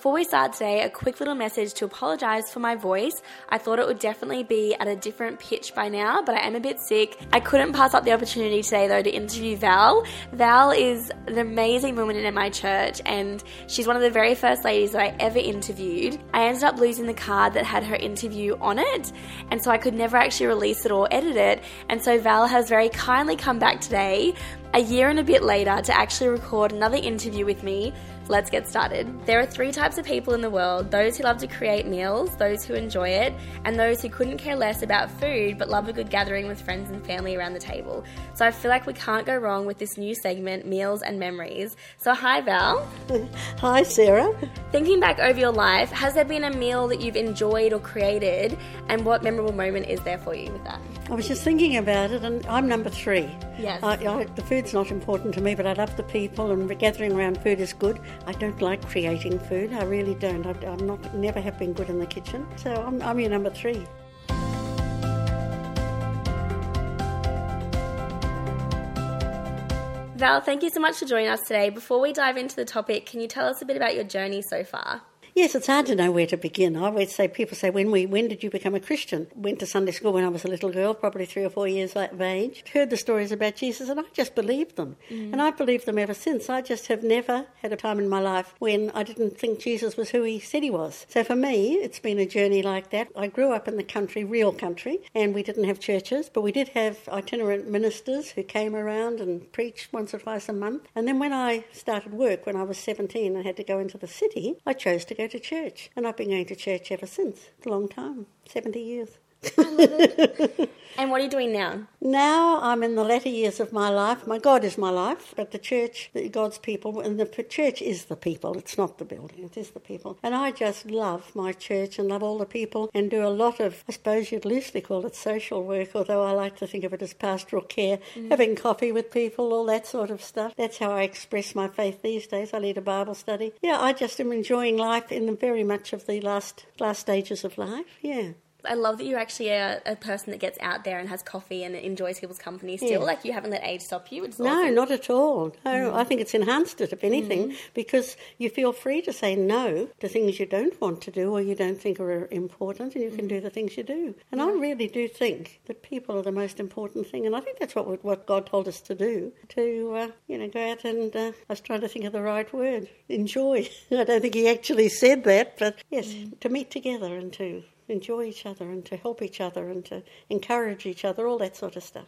Before we start today, a quick little message to apologize for my voice. I thought it would definitely be at a different pitch by now, but I am a bit sick. I couldn't pass up the opportunity today though to interview Val. Val is an amazing woman in my church and she's one of the very first ladies that I ever interviewed. I ended up losing the card that had her interview on it, and so I could never actually release it or edit it. And so Val has very kindly come back today a year and a bit later to actually record another interview with me Let's get started. There are three types of people in the world those who love to create meals, those who enjoy it, and those who couldn't care less about food but love a good gathering with friends and family around the table. So I feel like we can't go wrong with this new segment, Meals and Memories. So, hi, Val. Hi, Sarah. Thinking back over your life, has there been a meal that you've enjoyed or created, and what memorable moment is there for you with that? I was just thinking about it, and I'm number three. Yes. I, I, the food's not important to me, but I love the people, and gathering around food is good. I don't like creating food. I really don't. I, am not, never have been good in the kitchen. So I'm, I'm your number three. Val, thank you so much for joining us today. Before we dive into the topic, can you tell us a bit about your journey so far? Yes, it's hard to know where to begin. I always say, people say, when we, when did you become a Christian? Went to Sunday school when I was a little girl, probably three or four years of age. Heard the stories about Jesus, and I just believed them, mm. and I've believed them ever since. I just have never had a time in my life when I didn't think Jesus was who he said he was. So for me, it's been a journey like that. I grew up in the country, real country, and we didn't have churches, but we did have itinerant ministers who came around and preached once or twice a month. And then when I started work, when I was 17 and had to go into the city, I chose to go to church. And I've been going to church ever since. a long time 70 years. and what are you doing now? Now I'm in the latter years of my life. My God is my life, but the church, God's people, and the church is the people. It's not the building, it is the people. And I just love my church and love all the people and do a lot of, I suppose you'd loosely call it social work, although I like to think of it as pastoral care, mm. having coffee with people, all that sort of stuff. That's how I express my faith these days. I lead a Bible study. Yeah, I just am enjoying life in the very much of the last last stages of life. Yeah. I love that you're actually a, a, person that gets out there and has coffee and enjoys people's company still. Yeah. Like you haven't let age stop you. It's no, awesome. not at all. No, mm. I think it's enhanced it, if anything, mm. because you feel free to say no to things you don't want to do or you don't think are important, and you can mm. do the things you do. And yeah. I really do think that people are the most important thing, and I think that's what what God told us to do. To uh, you know, go out and uh, I was trying to think of the right word. Enjoy. I don't think He actually said that, but yes, mm. to meet together and to enjoy each other and to help each other and to encourage each other, all that sort of stuff.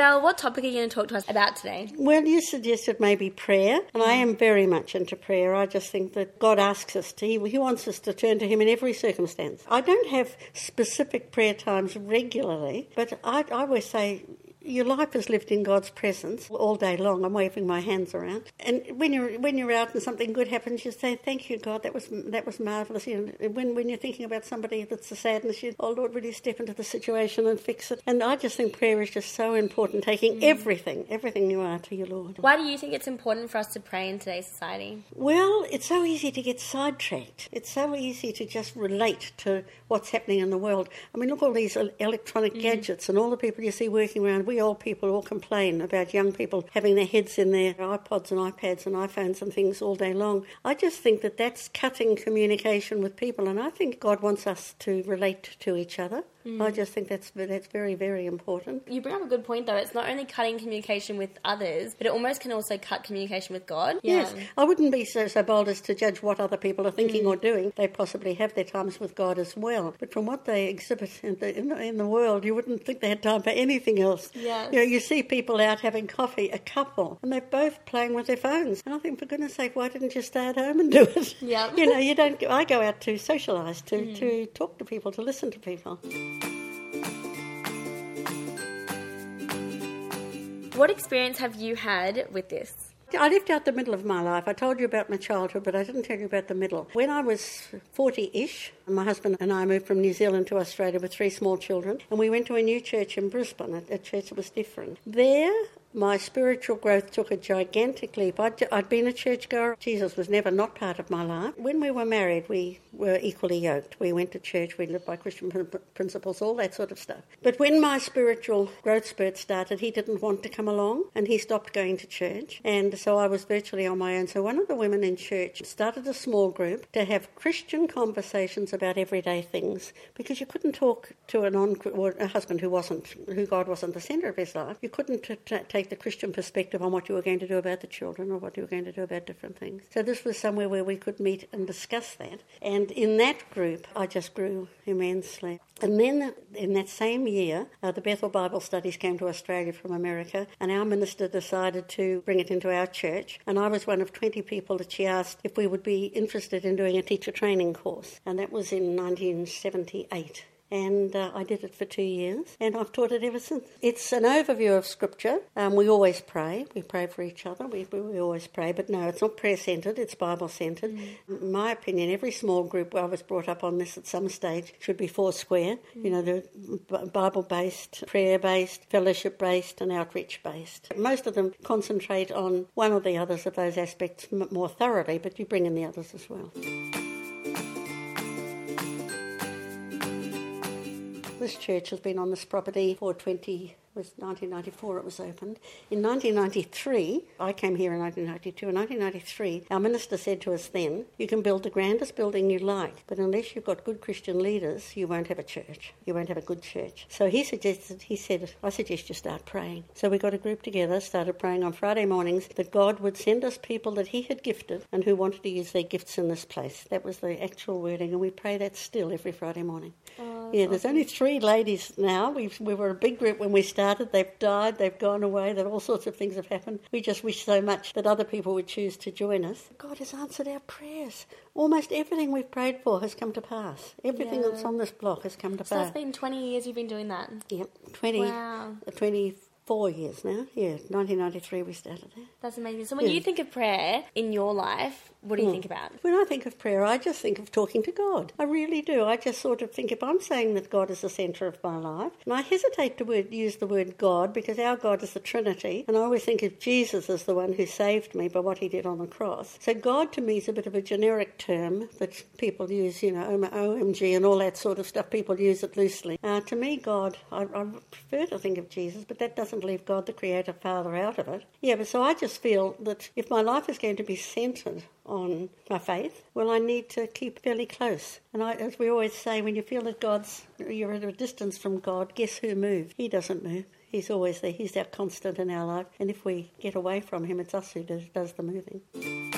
Val, what topic are you going to talk to us about today? Well, you suggested maybe prayer, and I am very much into prayer. I just think that God asks us to, He wants us to turn to Him in every circumstance. I don't have specific prayer times regularly, but I, I always say, your life is lived in God's presence all day long. I'm waving my hands around, and when you're when you're out and something good happens, you say, "Thank you, God. That was that was marvelous." You know, when when you're thinking about somebody that's a sadness, you, "Oh Lord, will you step into the situation and fix it?" And I just think prayer is just so important. Taking mm. everything, everything you are to your Lord. Why do you think it's important for us to pray in today's society? Well, it's so easy to get sidetracked. It's so easy to just relate to what's happening in the world. I mean, look all these electronic mm. gadgets and all the people you see working around we old people all complain about young people having their heads in their iPods and iPads and iPhones and things all day long. I just think that that's cutting communication with people, and I think God wants us to relate to each other. Mm. I just think that's that's very very important. You bring up a good point though. It's not only cutting communication with others, but it almost can also cut communication with God. Yes, I wouldn't be so so bold as to judge what other people are thinking mm. or doing. They possibly have their times with God as well. But from what they exhibit in the, in the, in the world, you wouldn't think they had time for anything else. Yeah. You know, you see people out having coffee, a couple, and they're both playing with their phones. And I think, for goodness sake, why didn't you stay at home and do it? Yeah. you know, you don't. I go out to socialise, to mm. to talk to people, to listen to people. What experience have you had with this? I lived out the middle of my life. I told you about my childhood, but I didn't tell you about the middle. When I was 40 ish, my husband and I moved from New Zealand to Australia with three small children, and we went to a new church in Brisbane, a church that was different. There, my spiritual growth took a gigantic leap. i had been a churchgoer. Jesus was never not part of my life. When we were married, we were equally yoked. We went to church, we lived by Christian principles, all that sort of stuff. But when my spiritual growth spurt started, he didn't want to come along and he stopped going to church. And so I was virtually on my own. So one of the women in church started a small group to have Christian conversations about everyday things because you couldn't talk to a, a husband who wasn't, who God wasn't the centre of his life. You couldn't t- t- take the Christian perspective on what you were going to do about the children or what you were going to do about different things. So this was somewhere where we could meet and discuss that. And in that group, I just grew immensely. And then in that same year, uh, the Bethel Bible Studies came to Australia from America, and our minister decided to bring it into our church. And I was one of 20 people that she asked if we would be interested in doing a teacher training course. And that was in 1978 and uh, I did it for two years, and I've taught it ever since. It's an overview of Scripture. Um, we always pray. We pray for each other. We, we always pray, but no, it's not prayer centred. It's Bible centred. Mm. In my opinion, every small group I was brought up on this at some stage should be four square. Mm. You know, the Bible based, prayer based, fellowship based, and outreach based. Most of them concentrate on one or the others of those aspects more thoroughly, but you bring in the others as well. This church has been on this property for 20 was 1994 it was opened. In 1993, I came here in 1992. In 1993, our minister said to us then, You can build the grandest building you like, but unless you've got good Christian leaders, you won't have a church. You won't have a good church. So he suggested, he said, I suggest you start praying. So we got a group together, started praying on Friday mornings that God would send us people that he had gifted and who wanted to use their gifts in this place. That was the actual wording, and we pray that still every Friday morning. Oh, Oh, yeah, there's only three ladies now. we we were a big group when we started they've died, they've gone away, that all sorts of things have happened. We just wish so much that other people would choose to join us. God has answered our prayers. Almost everything we've prayed for has come to pass. Everything yeah. that's on this block has come to so pass. So it's been 20 years you've been doing that? Yep, 20, wow. Uh, 20 four years now. Yeah, 1993 we started there. That's amazing. So when yeah. you think of prayer in your life, what do you mm. think about? When I think of prayer, I just think of talking to God. I really do. I just sort of think if I'm saying that God is the centre of my life, and I hesitate to word, use the word God because our God is the Trinity, and I always think of Jesus as the one who saved me by what he did on the cross. So God to me is a bit of a generic term that people use, you know, OMG and all that sort of stuff. People use it loosely. Uh, to me, God, I, I prefer to think of Jesus, but that doesn't leave God the Creator Father out of it. Yeah, but so I just feel that if my life is going to be centred on my faith, well, I need to keep fairly close. And I, as we always say, when you feel that God's, you're at a distance from God, guess who moves? He doesn't move. He's always there. He's our constant in our life. And if we get away from Him, it's us who does, does the moving.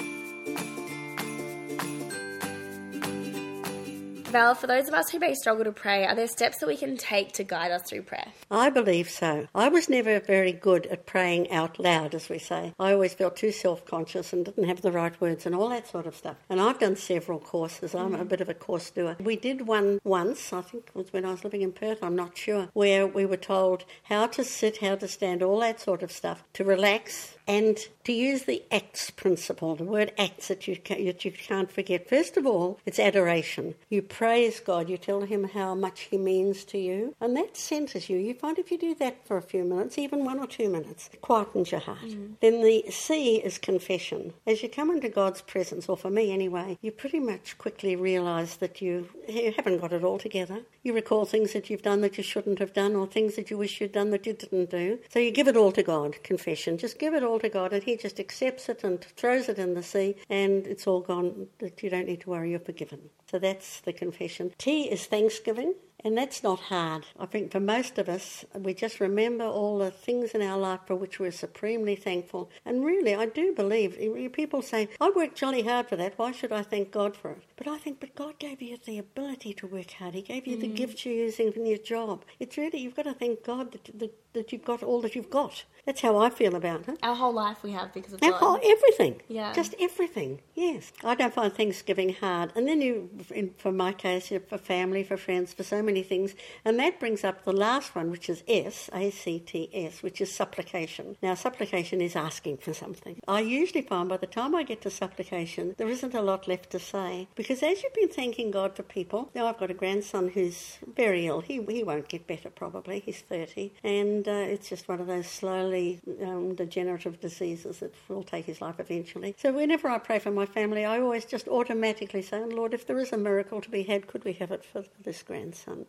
Val, for those of us who may struggle to pray, are there steps that we can take to guide us through prayer? I believe so. I was never very good at praying out loud, as we say. I always felt too self conscious and didn't have the right words and all that sort of stuff. And I've done several courses. I'm mm. a bit of a course doer. We did one once, I think it was when I was living in Perth, I'm not sure, where we were told how to sit, how to stand, all that sort of stuff, to relax and to use the acts principle, the word acts that you, can, that you can't forget. First of all, it's adoration. You praise God, you tell Him how much He means to you, and that centers you. You find if you do that for a few minutes, even one or two minutes, it quietens your heart. Mm. Then the C is confession. As you come into God's presence, or for me anyway, you pretty much quickly realise that you, you haven't got it all together. You recall things that you've done that you shouldn't have done, or things that you wish you'd done that you didn't do. So you give it all to God, confession. Just give it all to God, and He just accepts it and throws it in the sea, and it's all gone. That you don't need to worry, you're forgiven. So that's the confession. T is thanksgiving. And that's not hard. I think for most of us, we just remember all the things in our life for which we're supremely thankful. And really, I do believe people say, I worked jolly hard for that. Why should I thank God for it? But I think, but God gave you the ability to work hard. He gave you the mm. gifts you're using in your job. It's really, you've got to thank God that, that, that you've got all that you've got. That's how I feel about it. Our whole life we have because of Now, God. oh, everything. Yeah. Just everything. Yes. I don't find Thanksgiving hard. And then you, in, for my case, for family, for friends, for so many things. And that brings up the last one, which is S, A C T S, which is supplication. Now, supplication is asking for something. I usually find by the time I get to supplication, there isn't a lot left to say. Because as you've been thanking God for people, now I've got a grandson who's very ill. He, he won't get better probably. He's 30. And uh, it's just one of those slowly um, degenerative diseases that will take his life eventually. So whenever I pray for my family, I always just automatically say, Lord, if there is a miracle to be had, could we have it for this grandson?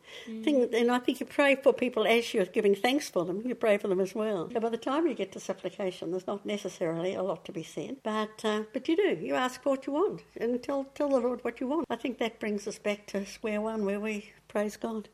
Think, and I think you pray for people as you're giving thanks for them. You pray for them as well. So by the time you get to supplication, there's not necessarily a lot to be said, but uh, but you do. You ask for what you want and tell tell the Lord what you want. I think that brings us back to square one, where we praise God.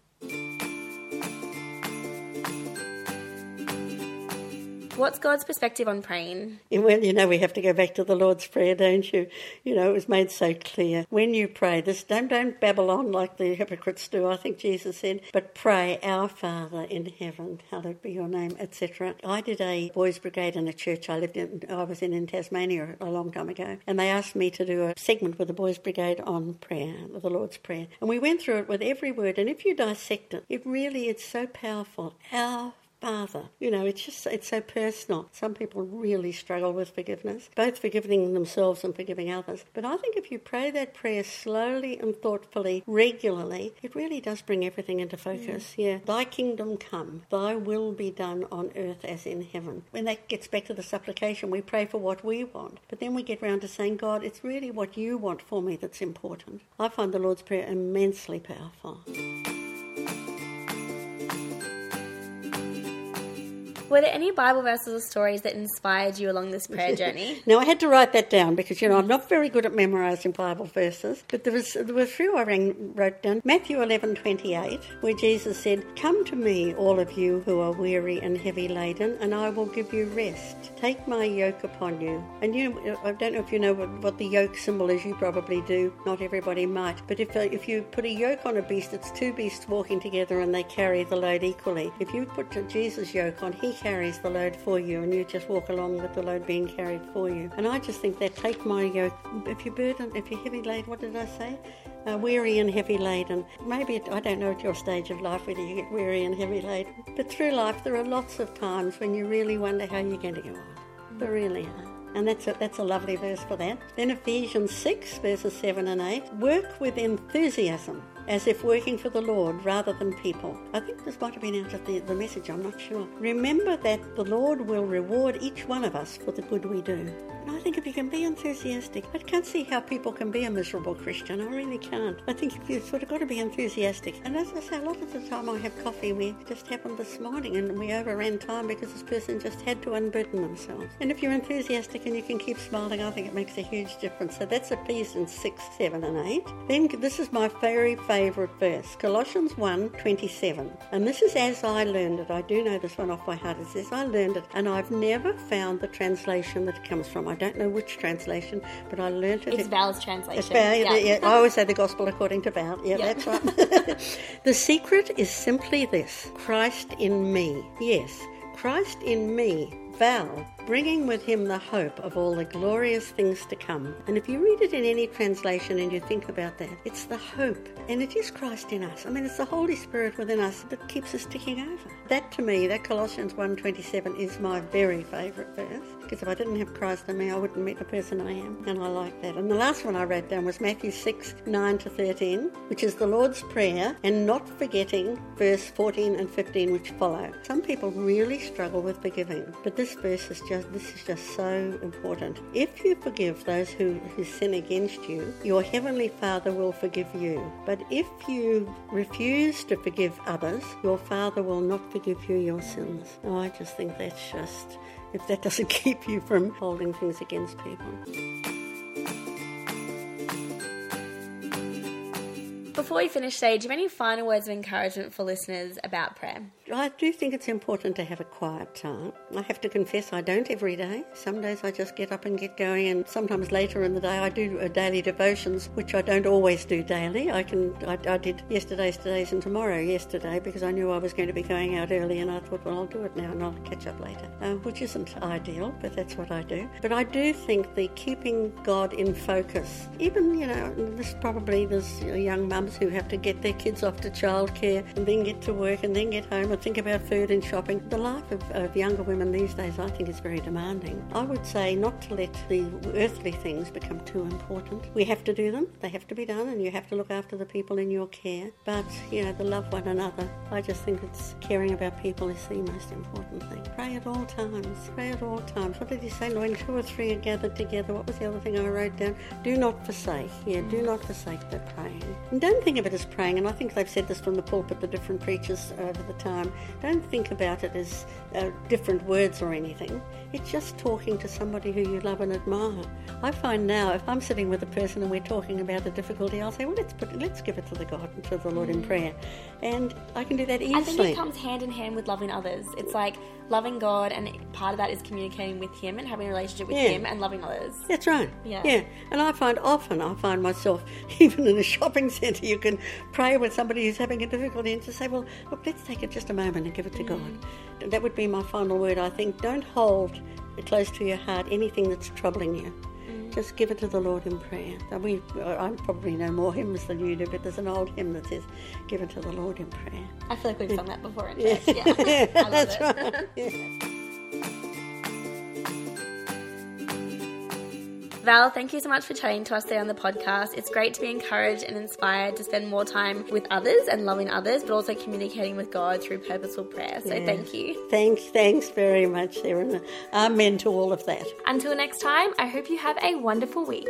What's God's perspective on praying? Well, you know, we have to go back to the Lord's Prayer, don't you? You know, it was made so clear. When you pray, this don't, don't babble on like the hypocrites do, I think Jesus said, but pray, Our Father in heaven, hallowed be your name, etc. I did a boys' brigade in a church I lived in, I was in in Tasmania a long time ago, and they asked me to do a segment with the boys' brigade on prayer, the Lord's Prayer. And we went through it with every word, and if you dissect it, it really is so powerful. Our Father. You know, it's just, it's so personal. Some people really struggle with forgiveness, both forgiving themselves and forgiving others. But I think if you pray that prayer slowly and thoughtfully, regularly, it really does bring everything into focus. Yeah. Thy kingdom come, thy will be done on earth as in heaven. When that gets back to the supplication, we pray for what we want. But then we get round to saying, God, it's really what you want for me that's important. I find the Lord's Prayer immensely powerful. Were there any Bible verses or stories that inspired you along this prayer journey? Now I had to write that down because you know I'm not very good at memorising Bible verses, but there was there were a few I rang, wrote down. Matthew eleven twenty eight, where Jesus said, "Come to me, all of you who are weary and heavy laden, and I will give you rest. Take my yoke upon you." And you, I don't know if you know what, what the yoke symbol is. You probably do. Not everybody might, but if if you put a yoke on a beast, it's two beasts walking together and they carry the load equally. If you put Jesus' yoke on, he carries the load for you, and you just walk along with the load being carried for you. And I just think that take my yoke. If you're burdened, if you're heavy laden, what did I say? Uh, weary and heavy laden. Maybe it, I don't know at your stage of life whether you get weary and heavy laden, but through life there are lots of times when you really wonder how you're going to go on. There really are. And that's a, that's a lovely verse for that. Then Ephesians 6, verses 7 and 8. Work with enthusiasm, as if working for the Lord rather than people. I think this might have been out of the, the message, I'm not sure. Remember that the Lord will reward each one of us for the good we do. And I think if you can be enthusiastic, I can't see how people can be a miserable Christian. I really can't. I think you've sort of got to be enthusiastic. And as I say, a lot of the time I have coffee, we just happened this morning and we overran time because this person just had to unburden themselves. And if you're enthusiastic and you can keep smiling, I think it makes a huge difference. So that's Ephesians 6, 7 and 8. Then this is my very favourite verse, Colossians 1, 27. And this is as I learned it. I do know this one off by heart. It says, I learned it and I've never found the translation that it comes from. I don't know which translation, but I learned it. It's Val's translation. It's Val, yeah. yeah. I always say the gospel according to Val. Yeah, Yeah. that's right. the secret is simply this Christ in me. Yes, Christ in me. Val, bringing with him the hope of all the glorious things to come. And if you read it in any translation and you think about that, it's the hope. And it is Christ in us. I mean, it's the Holy Spirit within us that keeps us ticking over. That to me, that Colossians 1.27 is my very favourite verse. Because if I didn't have Christ in me, I wouldn't meet the person I am. And I like that. And the last one I wrote down was Matthew 6, 9 to 13, which is the Lord's Prayer, and not forgetting verse 14 and 15, which follow. Some people really struggle with forgiving, but this verse is just this is just so important. If you forgive those who, who sin against you, your heavenly Father will forgive you. But if you refuse to forgive others, your Father will not forgive you your sins. Oh, I just think that's just if that doesn't keep you from holding things against people. Before we finish, Sage, do you have any final words of encouragement for listeners about prayer? I do think it's important to have a quiet time. I have to confess I don't every day. Some days I just get up and get going, and sometimes later in the day I do daily devotions, which I don't always do daily. I can I, I did yesterday's, today's, and tomorrow yesterday because I knew I was going to be going out early, and I thought, well, I'll do it now and I'll catch up later, uh, which isn't ideal, but that's what I do. But I do think the keeping God in focus, even you know, this probably there's young mums who have to get their kids off to childcare and then get to work and then get home think about food and shopping. The life of, of, younger women these days, I think, is very demanding. I would say not to let the earthly things become too important. We have to do them, they have to be done, and you have to look after the people in your care. But, you know, the love one another, I just think it's caring about people is the most important thing. Pray at all times. Pray at all times. What did he say? When two or three are gathered together, what was the other thing I wrote down? Do not forsake. Yeah, do not forsake the praying. And don't think of it as praying, and I think they've said this from the pulpit, the different preachers over the time. Don't think about it as uh, different words or anything. It's just talking to somebody who you love and admire. I find now, if I'm sitting with a person and we're talking about a difficulty, I'll say, "Well, let's put, let's give it to the God and to the Lord in mm. prayer," and I can do that easily. I think it comes hand in hand with loving others. It's like loving God, and part of that is communicating with Him and having a relationship with yeah. Him and loving others. That's right. Yeah. Yeah. And I find often, I find myself, even in a shopping centre, you can pray with somebody who's having a difficulty and to say, well, look, let's take it just a moment and give it to mm. God. That would be my final word, I think. Don't hold close to your heart anything that's troubling you just give it to the Lord in prayer. We, I probably know more hymns than you do, but there's an old hymn that says, "Give it to the Lord in prayer." I feel like we've sung that before in church. Yeah, yeah. that's it. right. Yeah. Val, thank you so much for chatting to us today on the podcast. It's great to be encouraged and inspired to spend more time with others and loving others, but also communicating with God through purposeful prayer. So yeah. thank you. Thanks, thanks very much, Sarah. Amen to all of that. Until next time, I hope you have a wonderful week.